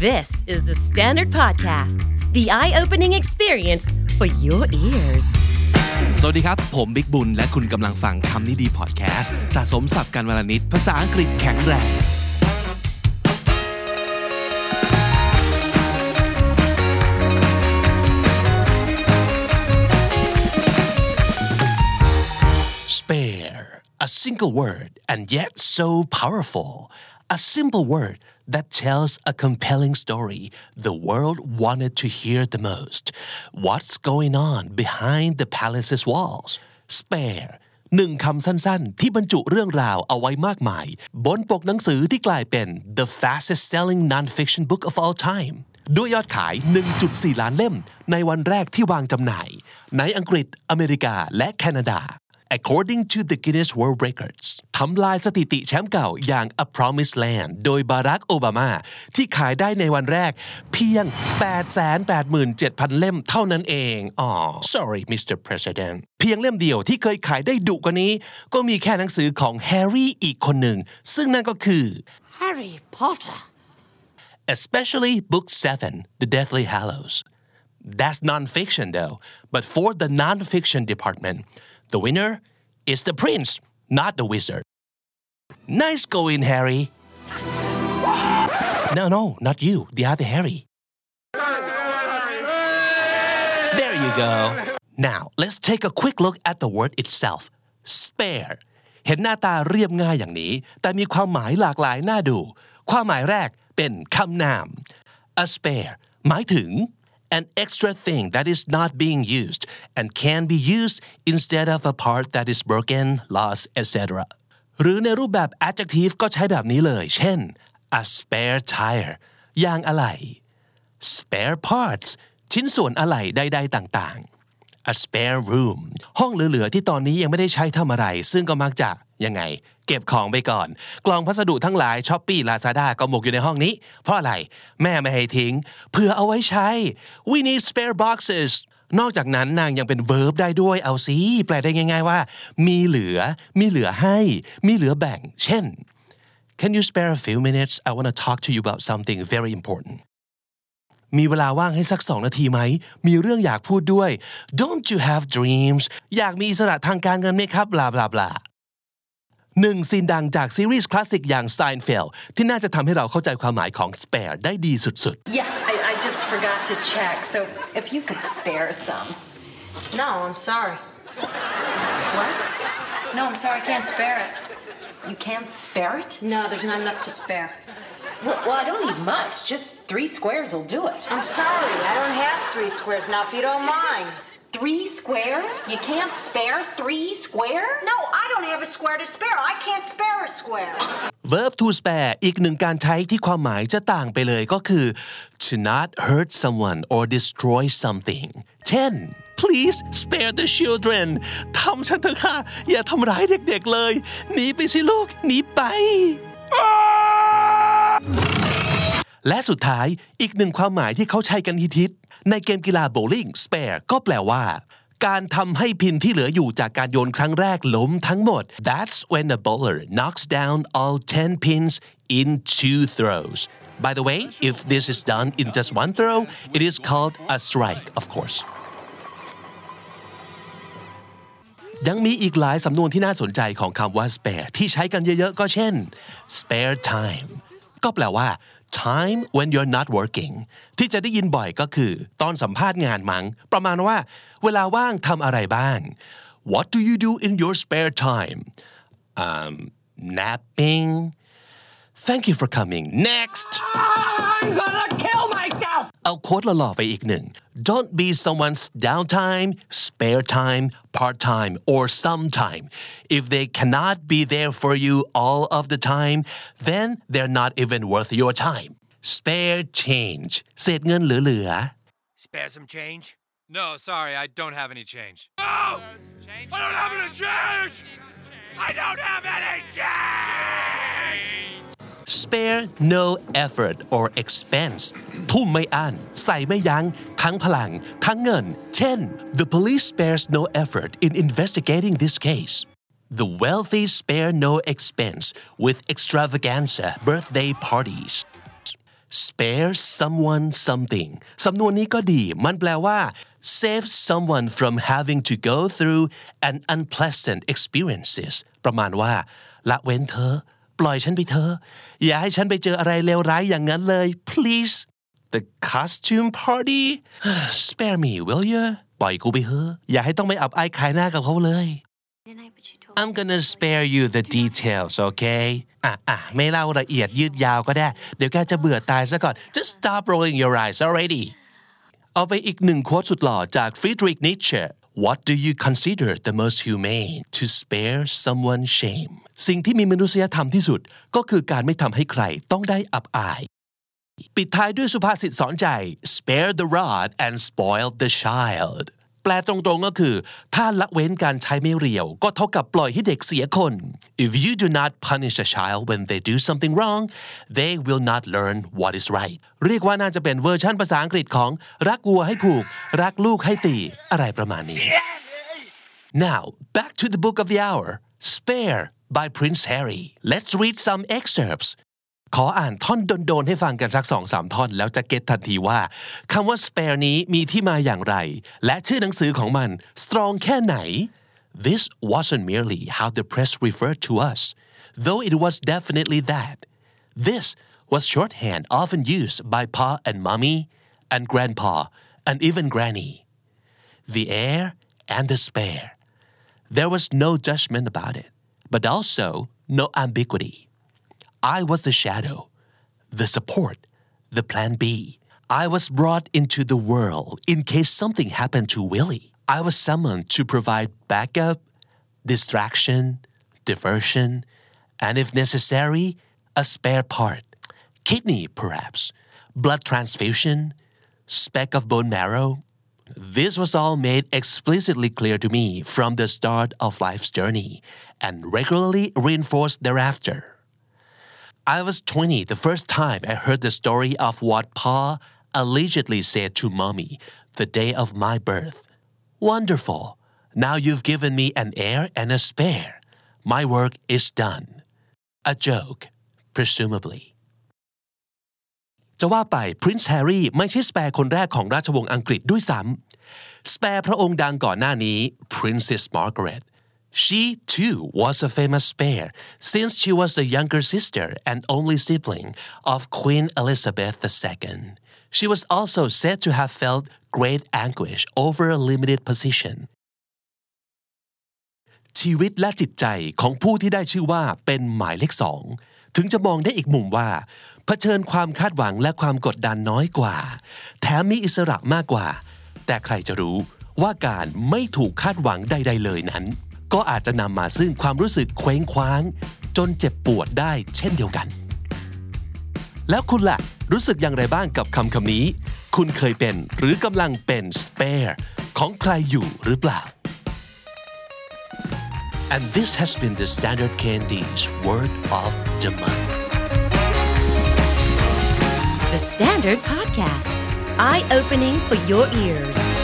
This is the Standard Podcast, the eye opening experience for your ears. สวัสดีครับ ผมบิ๊กบุญ และคุณกำลังฟังคำนี้ดีพอดแคสต์สะสมสับกันวลนิด ภาษาอังกฤษแข็งแรง Spare a single word and yet so powerful a simple word that tells a compelling story the world wanted to hear the most what's going on behind the palace's walls spare หนึ่งคำสั้นๆ ที่บรรจุเรื่องราวเอาไว้มากมาย บนปกหนังสือที่กลายเป็น the fastest selling non-fiction book of all time ด้วยยอดขาย 1.4 ล้านเล่ม ในวันแรกที่วางจำหน่าย ในอังกฤษ อเมริกา และแคนาดา according to the Guinness World Records ท ำลายสถิติแชมป์เก่าอย่าง A Promised Land โดยบารักโอบามาที่ขายได้ในวันแรกเพียง 887,000 เล่มเท่านั้นเองอ๋อ sorry Mr. President เพียงเล่มเดียวที่เคยขายได้ดุกว่านี้ ก็มีแค่หนังสือของแฮร์รี่อีกคนหนึ่ง ซึ่งนั่นก็คือ Harry Potter. especially book 7 The Deathly Hallows that's non-fiction though but for the non-fiction department the winner is the prince not the wizard nice going Harry no no not you the other Harry there you go now let's take a quick look at the word itself spare เห็นหน้าตาเรียบง่ายอย่างนี้ แต่มีความหมายหลากหลายน่าดู ความหมายแรกเป็นคำนาม a spare หมายถึง an extra thing that is not being used and can be used instead of a part that is broken, lost, etc. หรือในรูปแบบ adjective ก็ใช้แบบนี้เลย เช่น a spare tire ยางอะไหล่ spare parts ชิ้นส่วนอะไหล่ใดๆต่างๆ a spare room ห้องเหลือๆที่ตอนนี้ยังไม่ได้ใช้ทำอะไร ซึ่งก็มักจะยังไง เก็บของไปก่อน กล่องพัสดุทั้งหลายช้อปปี้ลาซาด้าก็หมกอยู่ในห้องนี้ เพราะอะไร แม่ไม่ให้ทิ้งเพื่อเอาไว้ใช้ we need spare boxes นอกจากนั้นนางยังเป็น verb ได้ด้วยเอาสิแปลได้ง่ายๆว่า มีเหลือ มีเหลือให้ มีเหลือแบ่ง เช่น Can you spare a few minutes I want to talk to you about something very important มีเวลาว่างให้สักสองนาทีไหม มีเรื่องอยากพูดด้วย Don't you have dreams อยากมีอิสระทางการเงินไหมครับบลาบลาบลาหนึ่งซีนดังจากซีรีส์คลาสสิกอย่าง Steinfeld ที่น่าจะทำให้เราเข้าใจความหมายของ spare ได้ดีสุด Yeah, just forgot to check. So if you could spare some. No, I'm sorry. What? No, I'm sorry, I can't spare it. You can't spare it? No, there's not enough to spare. Well, well, I don't need much. Just three squares will do it. I'm sorry, I don't have three squares now, if you don't mind. Three squares? You can't spare three squares? No, I don't have a square to spare. I can't spare a square. Verb to spare อีกหนึ่งการใช้ที่ความหมายจะต่างไปเลยก็คือ to not hurt someone or destroy something เช่น please spare the children ทำฉันเถอะค่ะ อย่าทำร้ายเด็กๆเลย หนีไปสิลูก หนีไป และสุดท้ายอีกหนึ่งความหมายที่เขาใช้กันฮิตๆในเกมกีฬาโบลิ่ง spare ก็แปลว่า การทำให้พินที่เหลืออยู่จากการโยนครั้งแรกล้มทั้งหมด That's when the bowler knocks down all 10 pins in two throws By the way if this is done in just one throw it is called a strike of course ยังมีอีกหลายสำนวนที่น่าสนใจของคำว่า spare ที่ใช้กันเยอะๆ ก็เช่น spare time ก็แปลว่า time when you're not working ที่จะได้ยินบ่อยก็คือ ตอนสัมภาษณ์งานมัง้งประมาณว่า เวลาว่างทำอะไรบ้าง What do you do in your spare time um, napping Thank you for coming next I'm gonna kill myself. เอาโค้ดหล่อๆไปอีกหนึ่ง Don't be someone's downtime, spare time, part time, or sometime. If they cannot be there for you all of the time, then they're not even worth your time. Spare change เศษเงินเหลือ Spare some change? No, sorry, I don't have any change. No! I don't have any change! I don't have any change! spare no effort or expense ทุ่มไม่อั้นใส่ไม่ยัง้งทั้งพลัง ทั้งเงิน เช่น the police spares no effort in investigating this case the wealthy spare no expense with extravaganza birthday parties spare someone something สำนวนนี้ก็ดี มันแปลว่า save someone from having to go through an unpleasant experiences ประมาณว่า ละเว้นเธอ ปล่อยฉันไปเถอะอย่าให้ฉันไปเจออะไรเลวร้ายอย่างนั้นเลย please the costume party spare me will you ปล่อยกูไปเถอะอย่าให้ต้องไปอับอายขายหน้ากับเขาเลย I'm gonna spare you the details okay อะอะไม่เล่าละเอียดยืดยาวก็ได้ เดี๋ยวแกจะเบื่อตายซะก่อน just stop rolling your eyes already เอาไปอีกหนึ่งโค้ดสุดหล่อจากฟรีดริกนิชเช What do you consider the most humane to spare someone shame สิ่งที่มีมนุษยธรรมที่สุดก็คือการไม่ทำให้ใครต้องได้อับอาย ปิดท้ายด้วยสุภาษิตสอนใจ spare the rod and spoil the child แปลตรงๆก็คือ ถ้าละเว้นการใช้ไม่เรียว ก็เท่ากับปล่อยให้เด็กเสียคน if you do not punish a child when they do something wrong they will not learn what is right เรียกว่าน่าจะเป็นเวอร์ชันภาษาอังกฤษของรักวัวให้ผูก รักลูกให้ตี อะไรประมาณนี้ Now back to the book of the hour Spare by Prince Harry. Let's read some excerpts. ขออ่านท่อนโดนๆให้ฟังกันสักสองสามท่อน แล้วจะเก็ตทันทีว่าคำว่า spare นี้มีที่มาอย่างไร และชื่อหนังสือของมัน strong แค่ไหน? This wasn't merely how the press referred to us though it was definitely that. This was shorthand often used by pa and mommy and grandpa and even granny. The heir and the spare. There was no judgment about it but also no ambiguity I was the shadow, the support, the plan B. I was brought into the world in case something happened to Willy. I was summoned to provide backup, distraction, diversion, and if necessary, a spare part. Kidney, perhaps, blood transfusion, speck of bone marrow. This was all made explicitly clear to me from the start of life's journey and regularly reinforced thereafter. I was 20 the first time I heard the story of what Pa allegedly said to mommy the day of my birth. Wonderful. Now you've given me an heir and a spare. My work is done. A joke, presumably. จะว่าไป Prince Harry ไม่ใช่สเปร์คนแรกของราชวงศ์อังกฤษด้วยซ้ำสเปร์พระองค์ดังก่อนหน้านี้ Princess Margaret she too was a famous spare since she was the younger sister and only sibling of Queen Elizabeth II. She was also said to have felt great anguish over a limited position. ชีวิตและจิตใจของผู้ที่ได้ชื่อว่าเป็นหมายเลขสอง ถึงจะมองได้อีกมุมว่าเผชิญความคาดหวังและความกดดันน้อยกว่า แถมมีอิสระมากกว่า แต่ใครจะรู้ว่าการไม่ถูกคาดหวังใด ๆ เลยนั้น ก็อาจจะนำมาซึ่งความรู้สึกเคว้งคว้าง จนเจ็บปวดได้เช่นเดียวกัน แล้วคุณล่ะรู้สึกอย่างไรบ้างกับคำคำนี้ คุณเคยเป็นหรือกำลังเป็น spare ของใครอยู่หรือเปล่า And this has been the Standard Candy's Word of the Month. The Standard Podcast, eye opening for your ears.